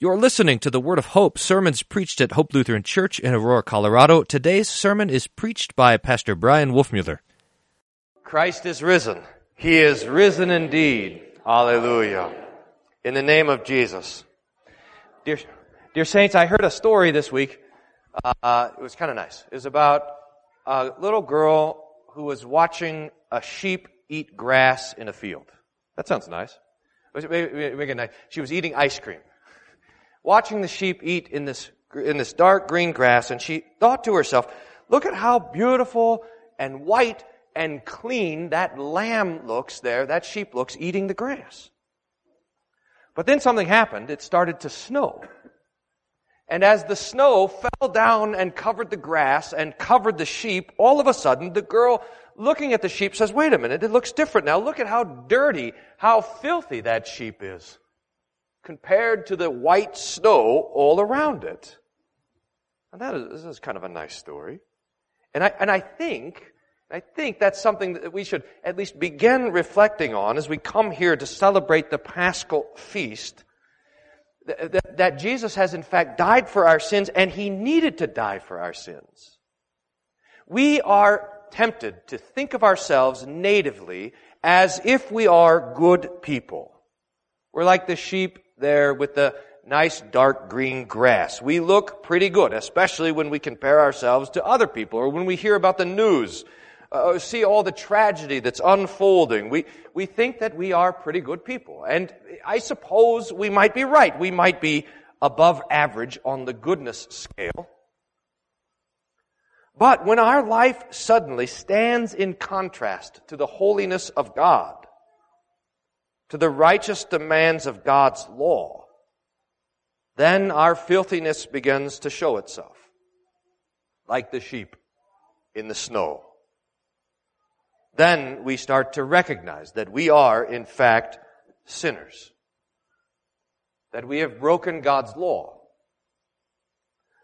You're listening to the Word of Hope sermons preached at Hope Lutheran Church in Aurora, Colorado. Today's sermon is preached by Pastor Bryan Wolfmueller. Christ is risen. He is risen indeed. Hallelujah. In the name of Jesus. Dear, dear saints, I heard a story this week. Uh, it was kind of nice. It was about a little girl who was watching a sheep eat grass in a field. That sounds nice. Make it nice. She was eating ice cream watching the sheep eat in this, in this dark green grass, and she thought to herself, look at how beautiful and white and clean that lamb looks there, that sheep looks eating the grass. But then something happened. It started to snow. And as the snow fell down and covered the grass and covered the sheep, all of a sudden the girl looking at the sheep says, wait a minute, it looks different now. Look at how dirty, how filthy that sheep is compared to the white snow all around it. And that is, is kind of a nice story. And I, and I think, I think that's something that we should at least begin reflecting on as we come here to celebrate the Paschal feast. That, that Jesus has in fact died for our sins and He needed to die for our sins. We are tempted to think of ourselves natively as if we are good people. We're like the sheep there with the nice dark green grass. We look pretty good, especially when we compare ourselves to other people or when we hear about the news, uh, see all the tragedy that's unfolding. We, we think that we are pretty good people. And I suppose we might be right. We might be above average on the goodness scale. But when our life suddenly stands in contrast to the holiness of God, to the righteous demands of God's law, then our filthiness begins to show itself, like the sheep in the snow. Then we start to recognize that we are, in fact, sinners. That we have broken God's law.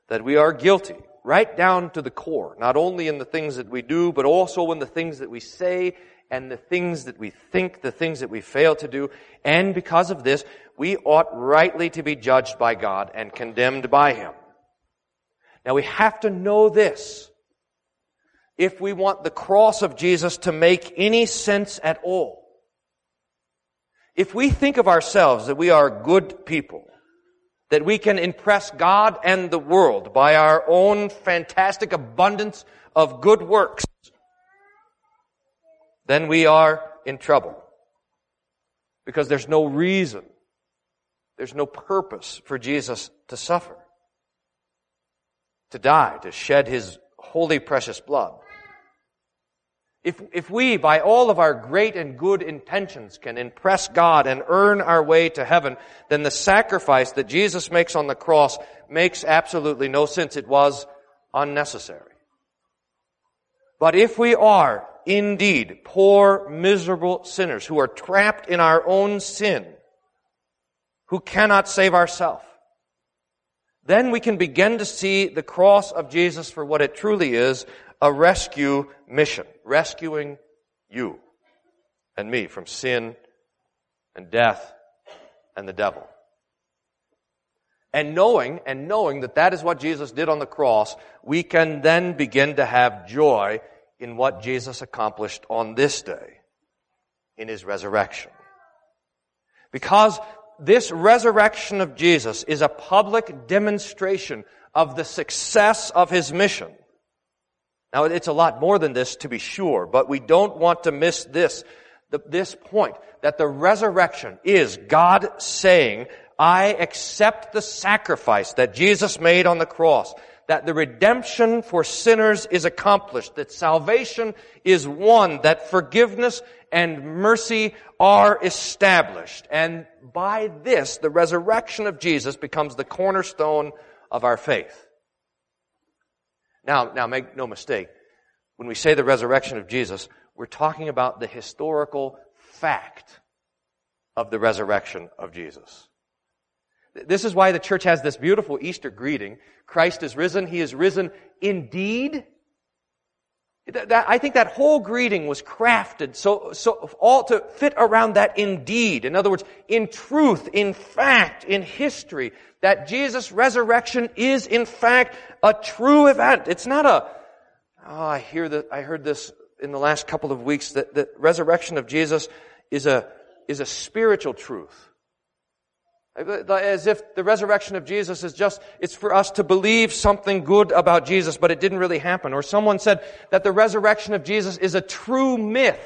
That we are guilty, right down to the core, not only in the things that we do, but also in the things that we say and the things that we think, the things that we fail to do. And because of this, we ought rightly to be judged by God and condemned by Him. Now we have to know this. If we want the cross of Jesus to make any sense at all. If we think of ourselves that we are good people, that we can impress God and the world by our own fantastic abundance of good works, then we are in trouble. Because there's no reason, there's no purpose for Jesus to suffer, to die, to shed his holy precious blood. If, if we, by all of our great and good intentions, can impress God and earn our way to heaven, then the sacrifice that Jesus makes on the cross makes absolutely no sense. It was unnecessary. But if we are indeed poor, miserable sinners who are trapped in our own sin, who cannot save ourselves, then we can begin to see the cross of Jesus for what it truly is, a rescue mission, rescuing you and me from sin and death and the devil. And knowing, and knowing that that is what Jesus did on the cross, we can then begin to have joy in what Jesus accomplished on this day in his resurrection. Because this resurrection of Jesus is a public demonstration of the success of his mission. Now, it's a lot more than this to be sure, but we don't want to miss this, this point that the resurrection is God saying, I accept the sacrifice that Jesus made on the cross that the redemption for sinners is accomplished, that salvation is won, that forgiveness and mercy are established. And by this, the resurrection of Jesus becomes the cornerstone of our faith. Now, now make no mistake. When we say the resurrection of Jesus, we're talking about the historical fact of the resurrection of Jesus. This is why the church has this beautiful Easter greeting. Christ is risen. He is risen indeed. That, that, I think that whole greeting was crafted so, so all to fit around that indeed. In other words, in truth, in fact, in history, that Jesus' resurrection is in fact a true event. It's not a, oh, I hear that, I heard this in the last couple of weeks that the resurrection of Jesus is a, is a spiritual truth. As if the resurrection of Jesus is just, it's for us to believe something good about Jesus, but it didn't really happen. Or someone said that the resurrection of Jesus is a true myth.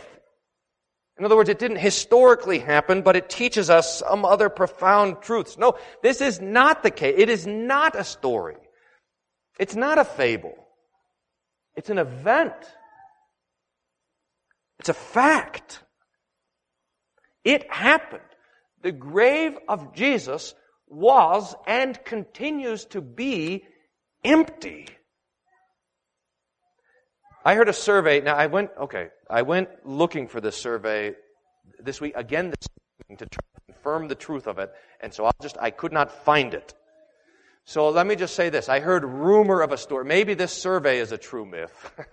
In other words, it didn't historically happen, but it teaches us some other profound truths. No, this is not the case. It is not a story. It's not a fable. It's an event. It's a fact. It happened the grave of Jesus was and continues to be empty. I heard a survey. Now I went, okay, I went looking for this survey this week, again this to try to confirm the truth of it. And so I just, I could not find it. So let me just say this. I heard rumor of a story. Maybe this survey is a true myth.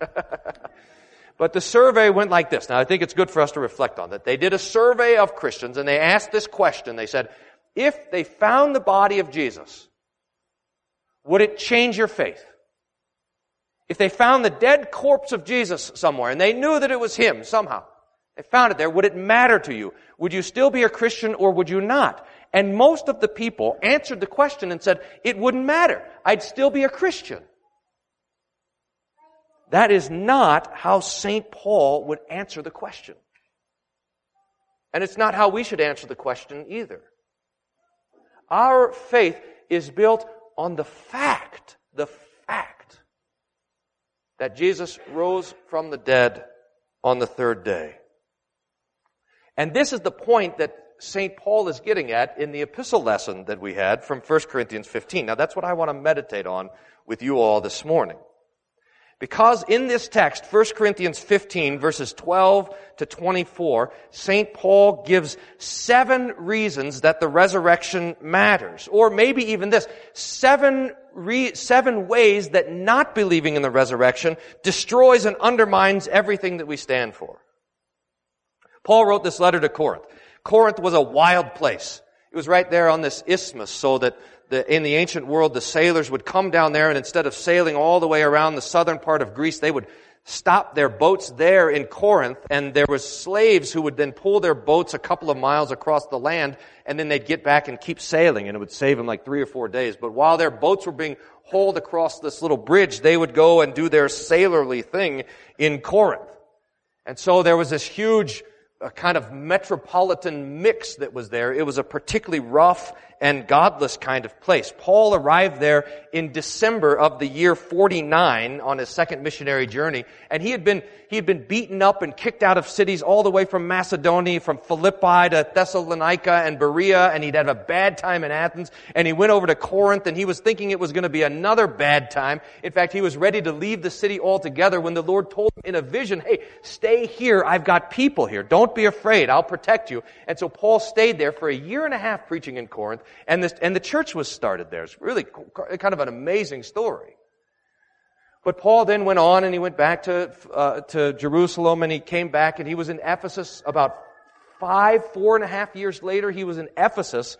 But the survey went like this. Now I think it's good for us to reflect on that. They did a survey of Christians and they asked this question. They said, if they found the body of Jesus, would it change your faith? If they found the dead corpse of Jesus somewhere and they knew that it was him somehow, they found it there, would it matter to you? Would you still be a Christian or would you not? And most of the people answered the question and said, it wouldn't matter. I'd still be a Christian. That is not how St. Paul would answer the question. And it's not how we should answer the question either. Our faith is built on the fact, the fact, that Jesus rose from the dead on the third day. And this is the point that St. Paul is getting at in the epistle lesson that we had from 1 Corinthians 15. Now that's what I want to meditate on with you all this morning. Because in this text, 1 Corinthians 15 verses 12 to 24, St. Paul gives seven reasons that the resurrection matters. Or maybe even this, seven, re- seven ways that not believing in the resurrection destroys and undermines everything that we stand for. Paul wrote this letter to Corinth. Corinth was a wild place. It was right there on this isthmus so that the, in the ancient world, the sailors would come down there and instead of sailing all the way around the southern part of Greece, they would stop their boats there in Corinth and there was slaves who would then pull their boats a couple of miles across the land and then they'd get back and keep sailing and it would save them like three or four days. But while their boats were being hauled across this little bridge, they would go and do their sailorly thing in Corinth. And so there was this huge a kind of metropolitan mix that was there. It was a particularly rough and godless kind of place. Paul arrived there in December of the year 49 on his second missionary journey, and he had been, he had been beaten up and kicked out of cities all the way from Macedonia, from Philippi to Thessalonica and Berea, and he'd had a bad time in Athens, and he went over to Corinth, and he was thinking it was going to be another bad time. In fact, he was ready to leave the city altogether when the Lord told him in a vision, hey, stay here, I've got people here, don't be afraid, I'll protect you. And so Paul stayed there for a year and a half preaching in Corinth, and, this, and the church was started there. It's really kind of an amazing story. But Paul then went on and he went back to, uh, to Jerusalem and he came back and he was in Ephesus about five, four and a half years later. He was in Ephesus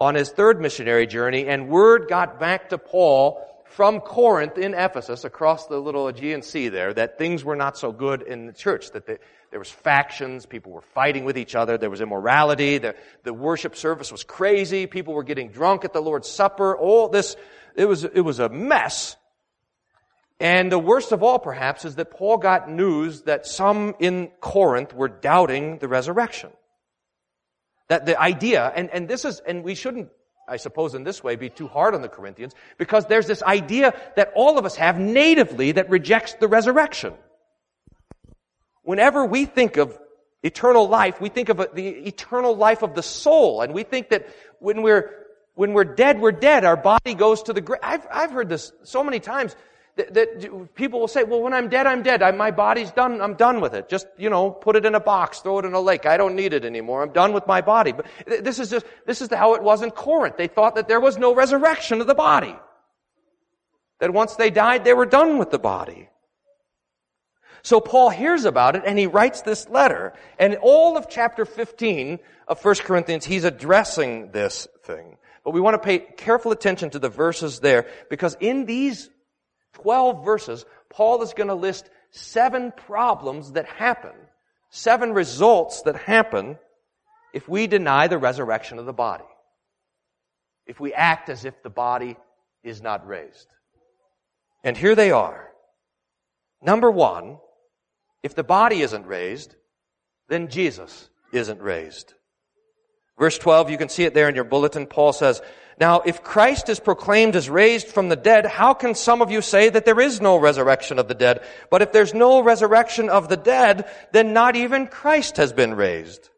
on his third missionary journey and word got back to Paul from Corinth in Ephesus across the little Aegean Sea there that things were not so good in the church, that there was factions, people were fighting with each other, there was immorality, the, the worship service was crazy, people were getting drunk at the Lord's Supper, all this, it was, it was a mess. And the worst of all, perhaps, is that Paul got news that some in Corinth were doubting the resurrection. That the idea, and, and this is, and we shouldn't, I suppose in this way, be too hard on the Corinthians, because there's this idea that all of us have natively that rejects the resurrection whenever we think of eternal life, we think of the eternal life of the soul, and we think that when we're when we're dead, we're dead. Our body goes to the grave. I've, I've heard this so many times that, that, people will say, well, when I'm dead, I'm dead. I, my body's done. I'm done with it. Just, you know, put it in a box, throw it in a lake. I don't need it anymore. I'm done with my body. But this is just, this is how it was in Corinth. They thought that there was no resurrection of the body. That once they died, they were done with the body. So Paul hears about it and he writes this letter. And all of chapter 15 of 1 Corinthians, he's addressing this thing. But we want to pay careful attention to the verses there because in these 12 verses, Paul is going to list seven problems that happen, seven results that happen if we deny the resurrection of the body. If we act as if the body is not raised. And here they are. Number one, if the body isn't raised, then Jesus isn't raised. Verse 12, you can see it there in your bulletin. Paul says, Now, if Christ is proclaimed as raised from the dead, how can some of you say that there is no resurrection of the dead? But if there's no resurrection of the dead, then not even Christ has been raised.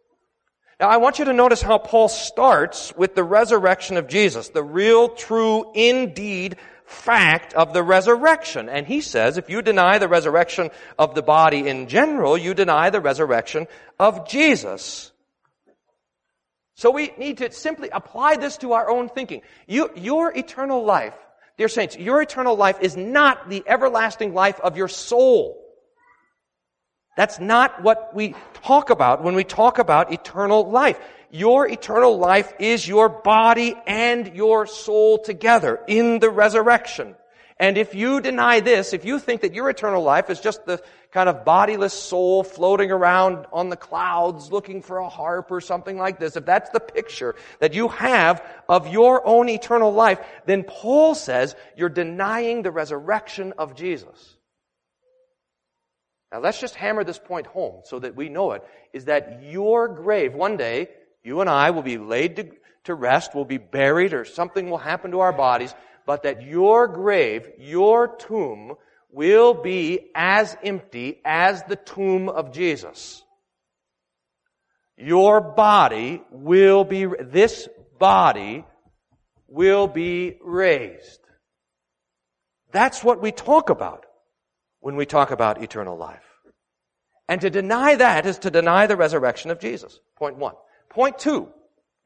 Now, I want you to notice how Paul starts with the resurrection of Jesus, the real, true, indeed fact of the resurrection. And he says, if you deny the resurrection of the body in general, you deny the resurrection of Jesus. So we need to simply apply this to our own thinking. You, your eternal life, dear saints, your eternal life is not the everlasting life of your soul. That's not what we talk about when we talk about eternal life. Your eternal life is your body and your soul together in the resurrection. And if you deny this, if you think that your eternal life is just the kind of bodiless soul floating around on the clouds looking for a harp or something like this, if that's the picture that you have of your own eternal life, then Paul says you're denying the resurrection of Jesus. Now let's just hammer this point home so that we know it, is that your grave, one day, you and I will be laid to, to rest, will be buried, or something will happen to our bodies, but that your grave, your tomb, will be as empty as the tomb of Jesus. Your body will be, this body will be raised. That's what we talk about when we talk about eternal life. And to deny that is to deny the resurrection of Jesus. Point one. Point two,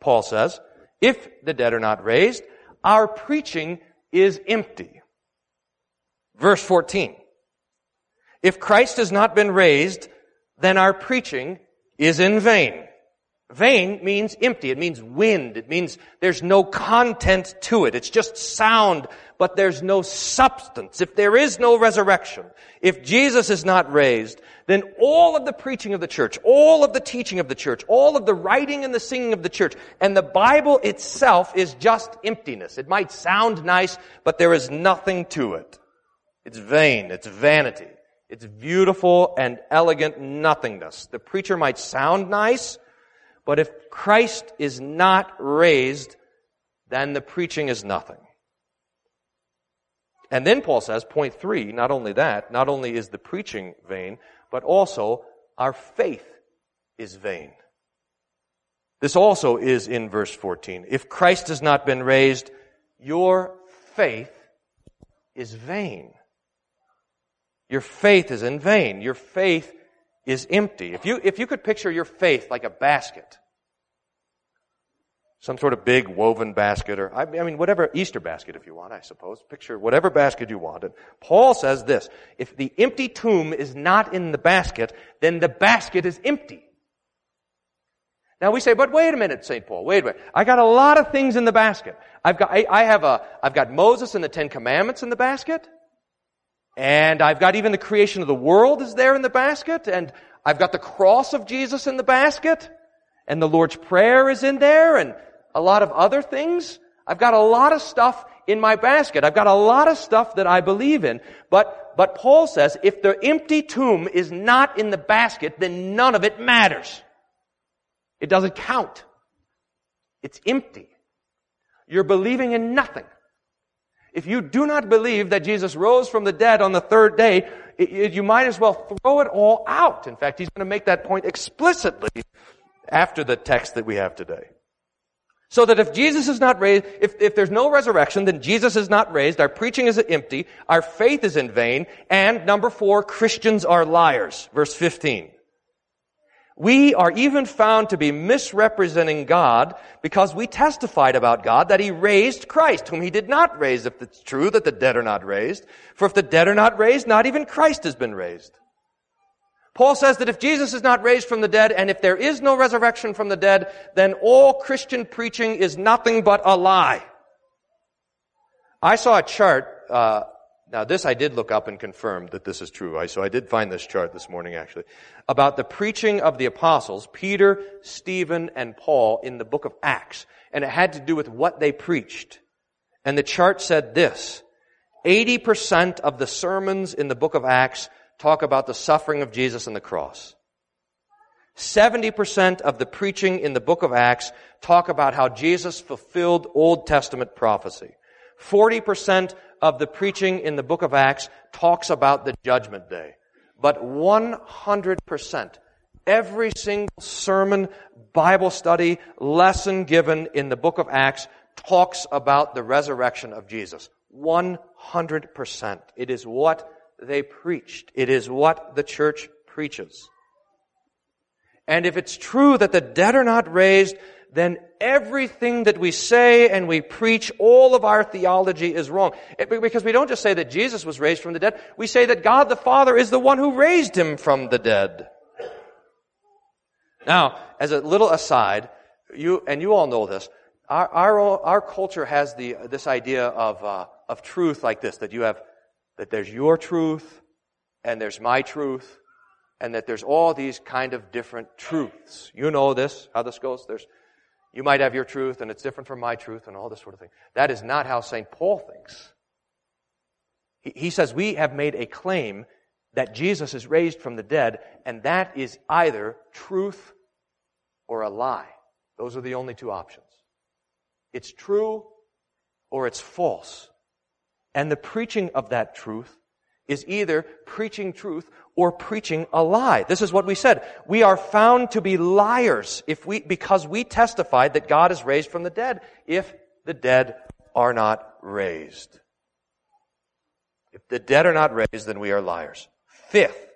Paul says, if the dead are not raised, our preaching is empty. Verse 14. If Christ has not been raised, then our preaching is in vain. Vain means empty. It means wind. It means there's no content to it. It's just sound, but there's no substance. If there is no resurrection, if Jesus is not raised, then all of the preaching of the church, all of the teaching of the church, all of the writing and the singing of the church, and the Bible itself is just emptiness. It might sound nice, but there is nothing to it. It's vain. It's vanity. It's beautiful and elegant nothingness. The preacher might sound nice, but if Christ is not raised, then the preaching is nothing. And then Paul says, point three, not only that, not only is the preaching vain, but also our faith is vain. This also is in verse 14. If Christ has not been raised, your faith is vain. Your faith is in vain. Your faith is empty. If you, if you could picture your faith like a basket, some sort of big woven basket, or I mean, whatever Easter basket, if you want, I suppose. Picture whatever basket you want. And Paul says this: if the empty tomb is not in the basket, then the basket is empty. Now we say, but wait a minute, St. Paul, wait a minute. I got a lot of things in the basket. I've got, I, I have a, I've got Moses and the Ten Commandments in the basket. And I've got even the creation of the world is there in the basket. And I've got the cross of Jesus in the basket. And the Lord's Prayer is in there. And a lot of other things. I've got a lot of stuff in my basket. I've got a lot of stuff that I believe in. But, but Paul says, if the empty tomb is not in the basket, then none of it matters. It doesn't count. It's empty. You're believing in nothing. If you do not believe that Jesus rose from the dead on the third day, it, it, you might as well throw it all out. In fact, he's going to make that point explicitly after the text that we have today. So that if Jesus is not raised, if, if there's no resurrection, then Jesus is not raised, our preaching is empty, our faith is in vain, and number four, Christians are liars. Verse 15. We are even found to be misrepresenting God because we testified about God that He raised Christ, whom He did not raise, if it's true that the dead are not raised. For if the dead are not raised, not even Christ has been raised. Paul says that if Jesus is not raised from the dead and if there is no resurrection from the dead, then all Christian preaching is nothing but a lie. I saw a chart, uh, now this I did look up and confirm that this is true. I, so I did find this chart this morning actually, about the preaching of the apostles, Peter, Stephen, and Paul in the book of Acts. And it had to do with what they preached. And the chart said this, 80% of the sermons in the book of Acts talk about the suffering of Jesus on the cross. 70% of the preaching in the book of Acts talk about how Jesus fulfilled Old Testament prophecy. 40% of the preaching in the book of Acts talks about the judgment day. But 100%, every single sermon, Bible study, lesson given in the book of Acts talks about the resurrection of Jesus. 100%. It is what they preached. It is what the church preaches. And if it's true that the dead are not raised, then everything that we say and we preach, all of our theology is wrong. Because we don't just say that Jesus was raised from the dead, we say that God the Father is the one who raised him from the dead. Now, as a little aside, you, and you all know this, our, our, our culture has the, this idea of, uh, of truth like this, that you have, that there's your truth, and there's my truth, and that there's all these kind of different truths. You know this, how this goes. There's, you might have your truth and it's different from my truth and all this sort of thing. That is not how St. Paul thinks. He, he says we have made a claim that Jesus is raised from the dead and that is either truth or a lie. Those are the only two options. It's true or it's false. And the preaching of that truth is either preaching truth or preaching a lie. This is what we said. We are found to be liars if we, because we testified that God is raised from the dead if the dead are not raised. If the dead are not raised, then we are liars. Fifth,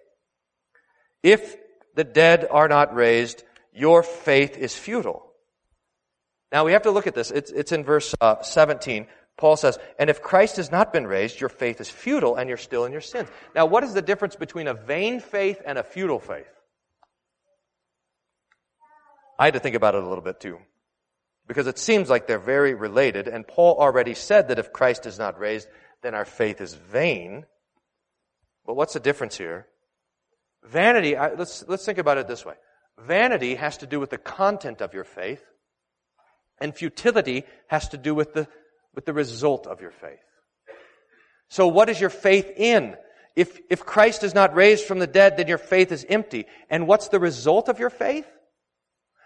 if the dead are not raised, your faith is futile. Now we have to look at this. It's, it's in verse uh, 17. Paul says, and if Christ has not been raised, your faith is futile and you're still in your sins. Now, what is the difference between a vain faith and a futile faith? I had to think about it a little bit too. Because it seems like they're very related, and Paul already said that if Christ is not raised, then our faith is vain. But what's the difference here? Vanity, let's, let's think about it this way. Vanity has to do with the content of your faith, and futility has to do with the with the result of your faith. So what is your faith in? If, if Christ is not raised from the dead, then your faith is empty. And what's the result of your faith?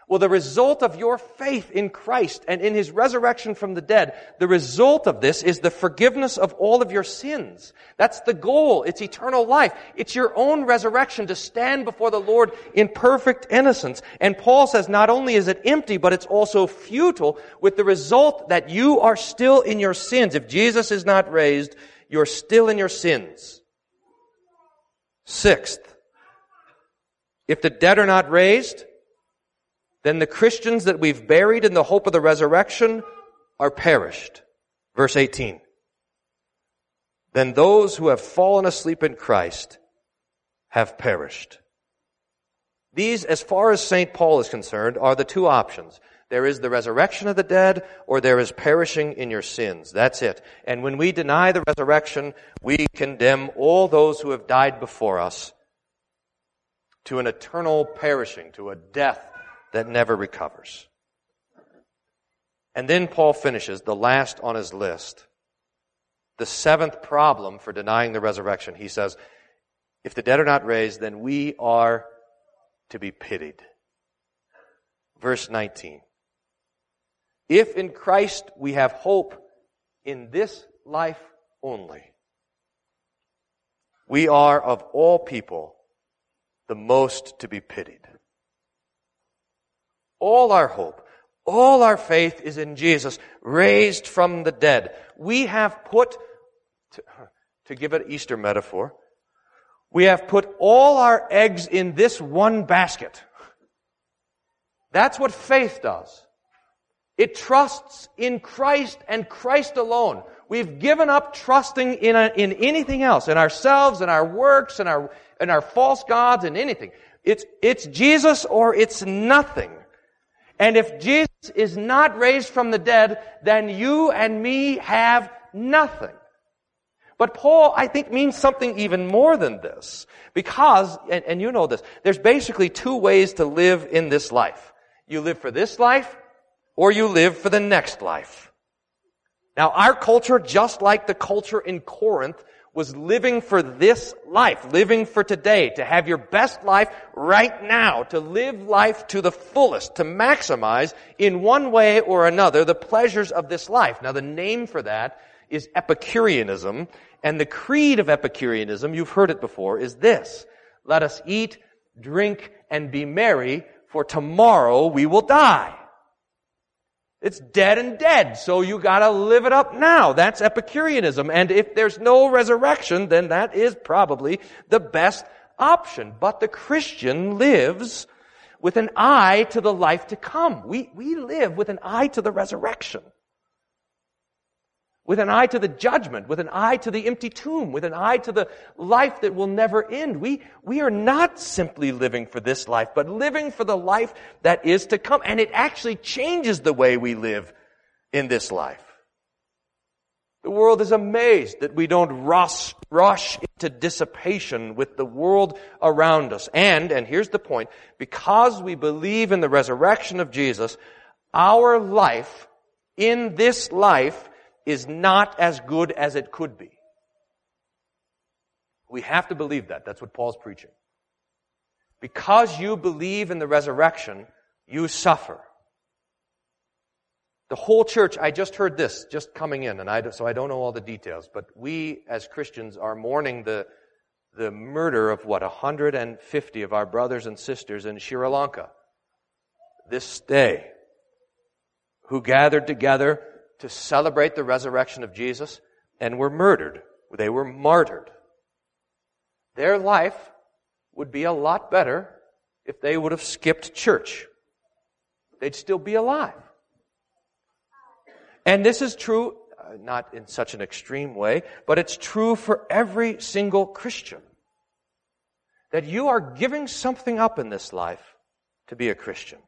Well, the result of your faith in Christ and in His resurrection from the dead, the result of this is the forgiveness of all of your sins. That's the goal. It's eternal life. It's your own resurrection to stand before the Lord in perfect innocence. And Paul says not only is it empty, but it's also futile with the result that you are still in your sins. If Jesus is not raised, you're still in your sins. Sixth, if the dead are not raised, then the Christians that we've buried in the hope of the resurrection are perished. Verse 18. Then those who have fallen asleep in Christ have perished. These, as far as St. Paul is concerned, are the two options. There is the resurrection of the dead, or there is perishing in your sins. That's it. And when we deny the resurrection, we condemn all those who have died before us to an eternal perishing, to a death that never recovers. And then Paul finishes the last on his list. The seventh problem for denying the resurrection. He says, if the dead are not raised, then we are to be pitied. Verse 19. If in Christ we have hope in this life only, we are of all people the most to be pitied. All our hope, all our faith is in Jesus, raised from the dead. We have put, to, to give an Easter metaphor, we have put all our eggs in this one basket. That's what faith does. It trusts in Christ and Christ alone. We've given up trusting in, a, in anything else, in ourselves, in our works, in our, in our false gods, in anything. It's, it's Jesus or it's nothing. And if Jesus is not raised from the dead, then you and me have nothing. But Paul, I think, means something even more than this. Because, and, and, you know this, there's basically two ways to live in this life. You live for this life, or you live for the next life. Now, our culture, just like the culture in Corinth, was living for this life, living for today, to have your best life right now, to live life to the fullest, to maximize in one way or another the pleasures of this life. Now, the name for that is Epicureanism, and the creed of Epicureanism, you've heard it before, is this. Let us eat, drink, and be merry, for tomorrow we will die. It's dead and dead, so you gotta live it up now. That's Epicureanism. And if there's no resurrection, then that is probably the best option. But the Christian lives with an eye to the life to come. We, we live with an eye to the resurrection with an eye to the judgment, with an eye to the empty tomb, with an eye to the life that will never end. We, we are not simply living for this life, but living for the life that is to come. And it actually changes the way we live in this life. The world is amazed that we don't rush, rush into dissipation with the world around us. And, and here's the point, because we believe in the resurrection of Jesus, our life in this life is not as good as it could be. We have to believe that. That's what Paul's preaching. Because you believe in the resurrection, you suffer. The whole church, I just heard this just coming in, and I, so I don't know all the details, but we as Christians are mourning the, the murder of what, 150 of our brothers and sisters in Sri Lanka this day, who gathered together to celebrate the resurrection of Jesus and were murdered. They were martyred. Their life would be a lot better if they would have skipped church. They'd still be alive. And this is true, uh, not in such an extreme way, but it's true for every single Christian. That you are giving something up in this life to be a Christian.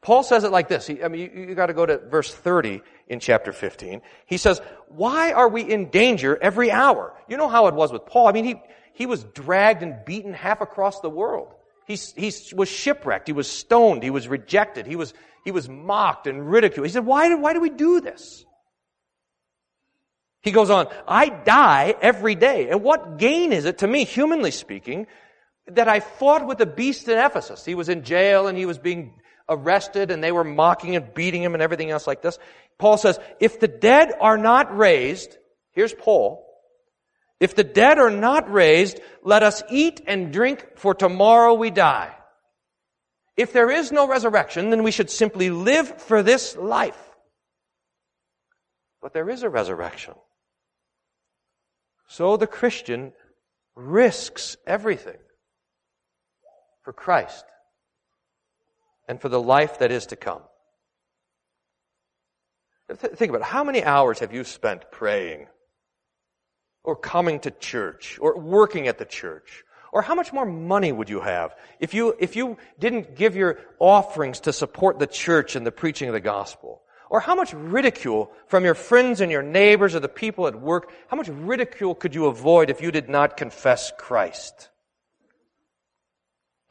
Paul says it like this. He, I mean, you, you got to go to verse 30 in chapter 15. He says, why are we in danger every hour? You know how it was with Paul. I mean, he, he was dragged and beaten half across the world. He, he was shipwrecked. He was stoned. He was rejected. He was, he was mocked and ridiculed. He said, why do, why do we do this? He goes on, I die every day. And what gain is it to me, humanly speaking, that I fought with the beast in Ephesus? He was in jail and he was being arrested and they were mocking and beating him and everything else like this. Paul says, if the dead are not raised, here's Paul, if the dead are not raised, let us eat and drink for tomorrow we die. If there is no resurrection, then we should simply live for this life. But there is a resurrection. So the Christian risks everything for Christ and for the life that is to come. Think about it. How many hours have you spent praying? Or coming to church? Or working at the church? Or how much more money would you have if you, if you didn't give your offerings to support the church and the preaching of the gospel? Or how much ridicule from your friends and your neighbors or the people at work, how much ridicule could you avoid if you did not confess Christ?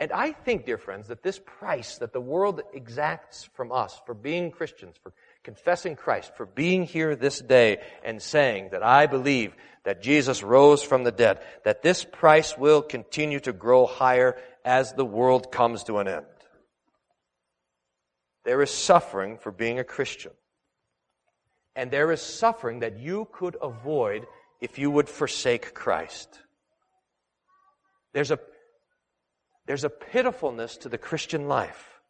And I think, dear friends, that this price that the world exacts from us for being Christians, for confessing Christ, for being here this day and saying that I believe that Jesus rose from the dead, that this price will continue to grow higher as the world comes to an end. There is suffering for being a Christian. And there is suffering that you could avoid if you would forsake Christ. There's a there's a pitifulness to the Christian life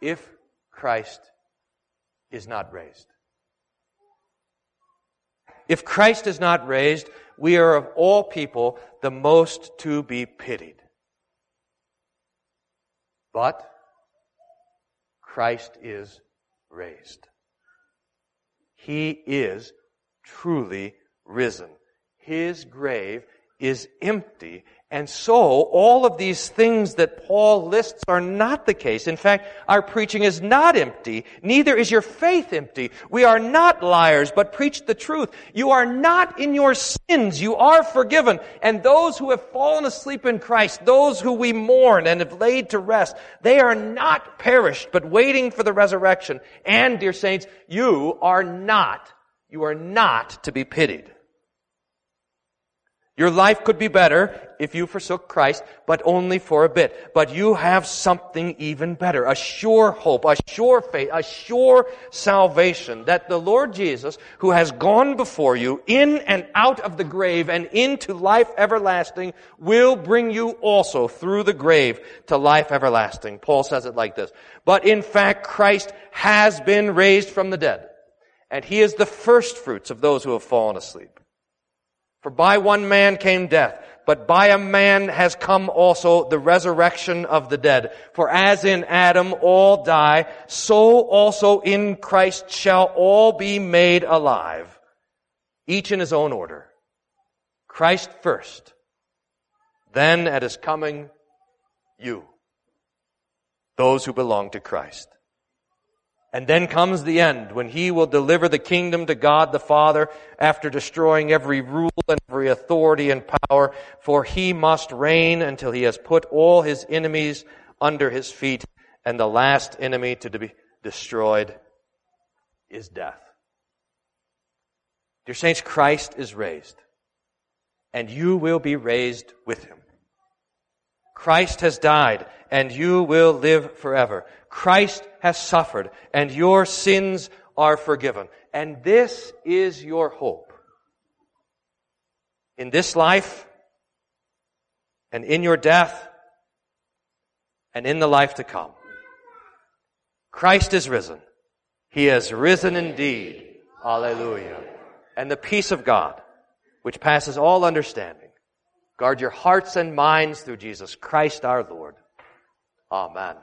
if Christ is not raised. If Christ is not raised, we are of all people the most to be pitied. But Christ is raised. He is truly risen. His grave is empty and so, all of these things that Paul lists are not the case. In fact, our preaching is not empty. Neither is your faith empty. We are not liars, but preach the truth. You are not in your sins. You are forgiven. And those who have fallen asleep in Christ, those who we mourn and have laid to rest, they are not perished, but waiting for the resurrection. And, dear saints, you are not, you are not to be pitied. Your life could be better if you forsook Christ, but only for a bit. But you have something even better, a sure hope, a sure faith, a sure salvation that the Lord Jesus, who has gone before you in and out of the grave and into life everlasting, will bring you also through the grave to life everlasting. Paul says it like this. But in fact, Christ has been raised from the dead, and he is the first fruits of those who have fallen asleep. For by one man came death, but by a man has come also the resurrection of the dead. For as in Adam all die, so also in Christ shall all be made alive, each in his own order. Christ first, then at his coming, you, those who belong to Christ. And then comes the end when he will deliver the kingdom to God the Father after destroying every rule and every authority and power, for he must reign until he has put all his enemies under his feet, and the last enemy to be destroyed is death. Dear saints, Christ is raised, and you will be raised with him. Christ has died, and you will live forever. Christ has suffered, and your sins are forgiven. And this is your hope. In this life, and in your death, and in the life to come. Christ is risen. He has risen indeed. Alleluia. And the peace of God, which passes all understanding, guard your hearts and minds through Jesus Christ our Lord. Amen.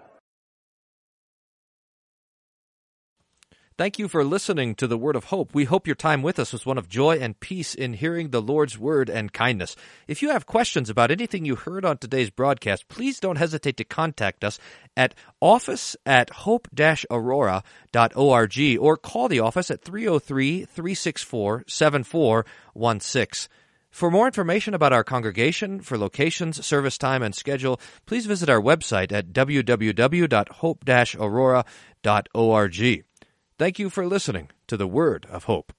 Thank you for listening to the Word of Hope. We hope your time with us was one of joy and peace in hearing the Lord's Word and kindness. If you have questions about anything you heard on today's broadcast, please don't hesitate to contact us at office at hope-aurora.org or call the office at 303-364-7416. For more information about our congregation, for locations, service time, and schedule, please visit our website at www.hope-aurora.org. Thank you for listening to the Word of Hope.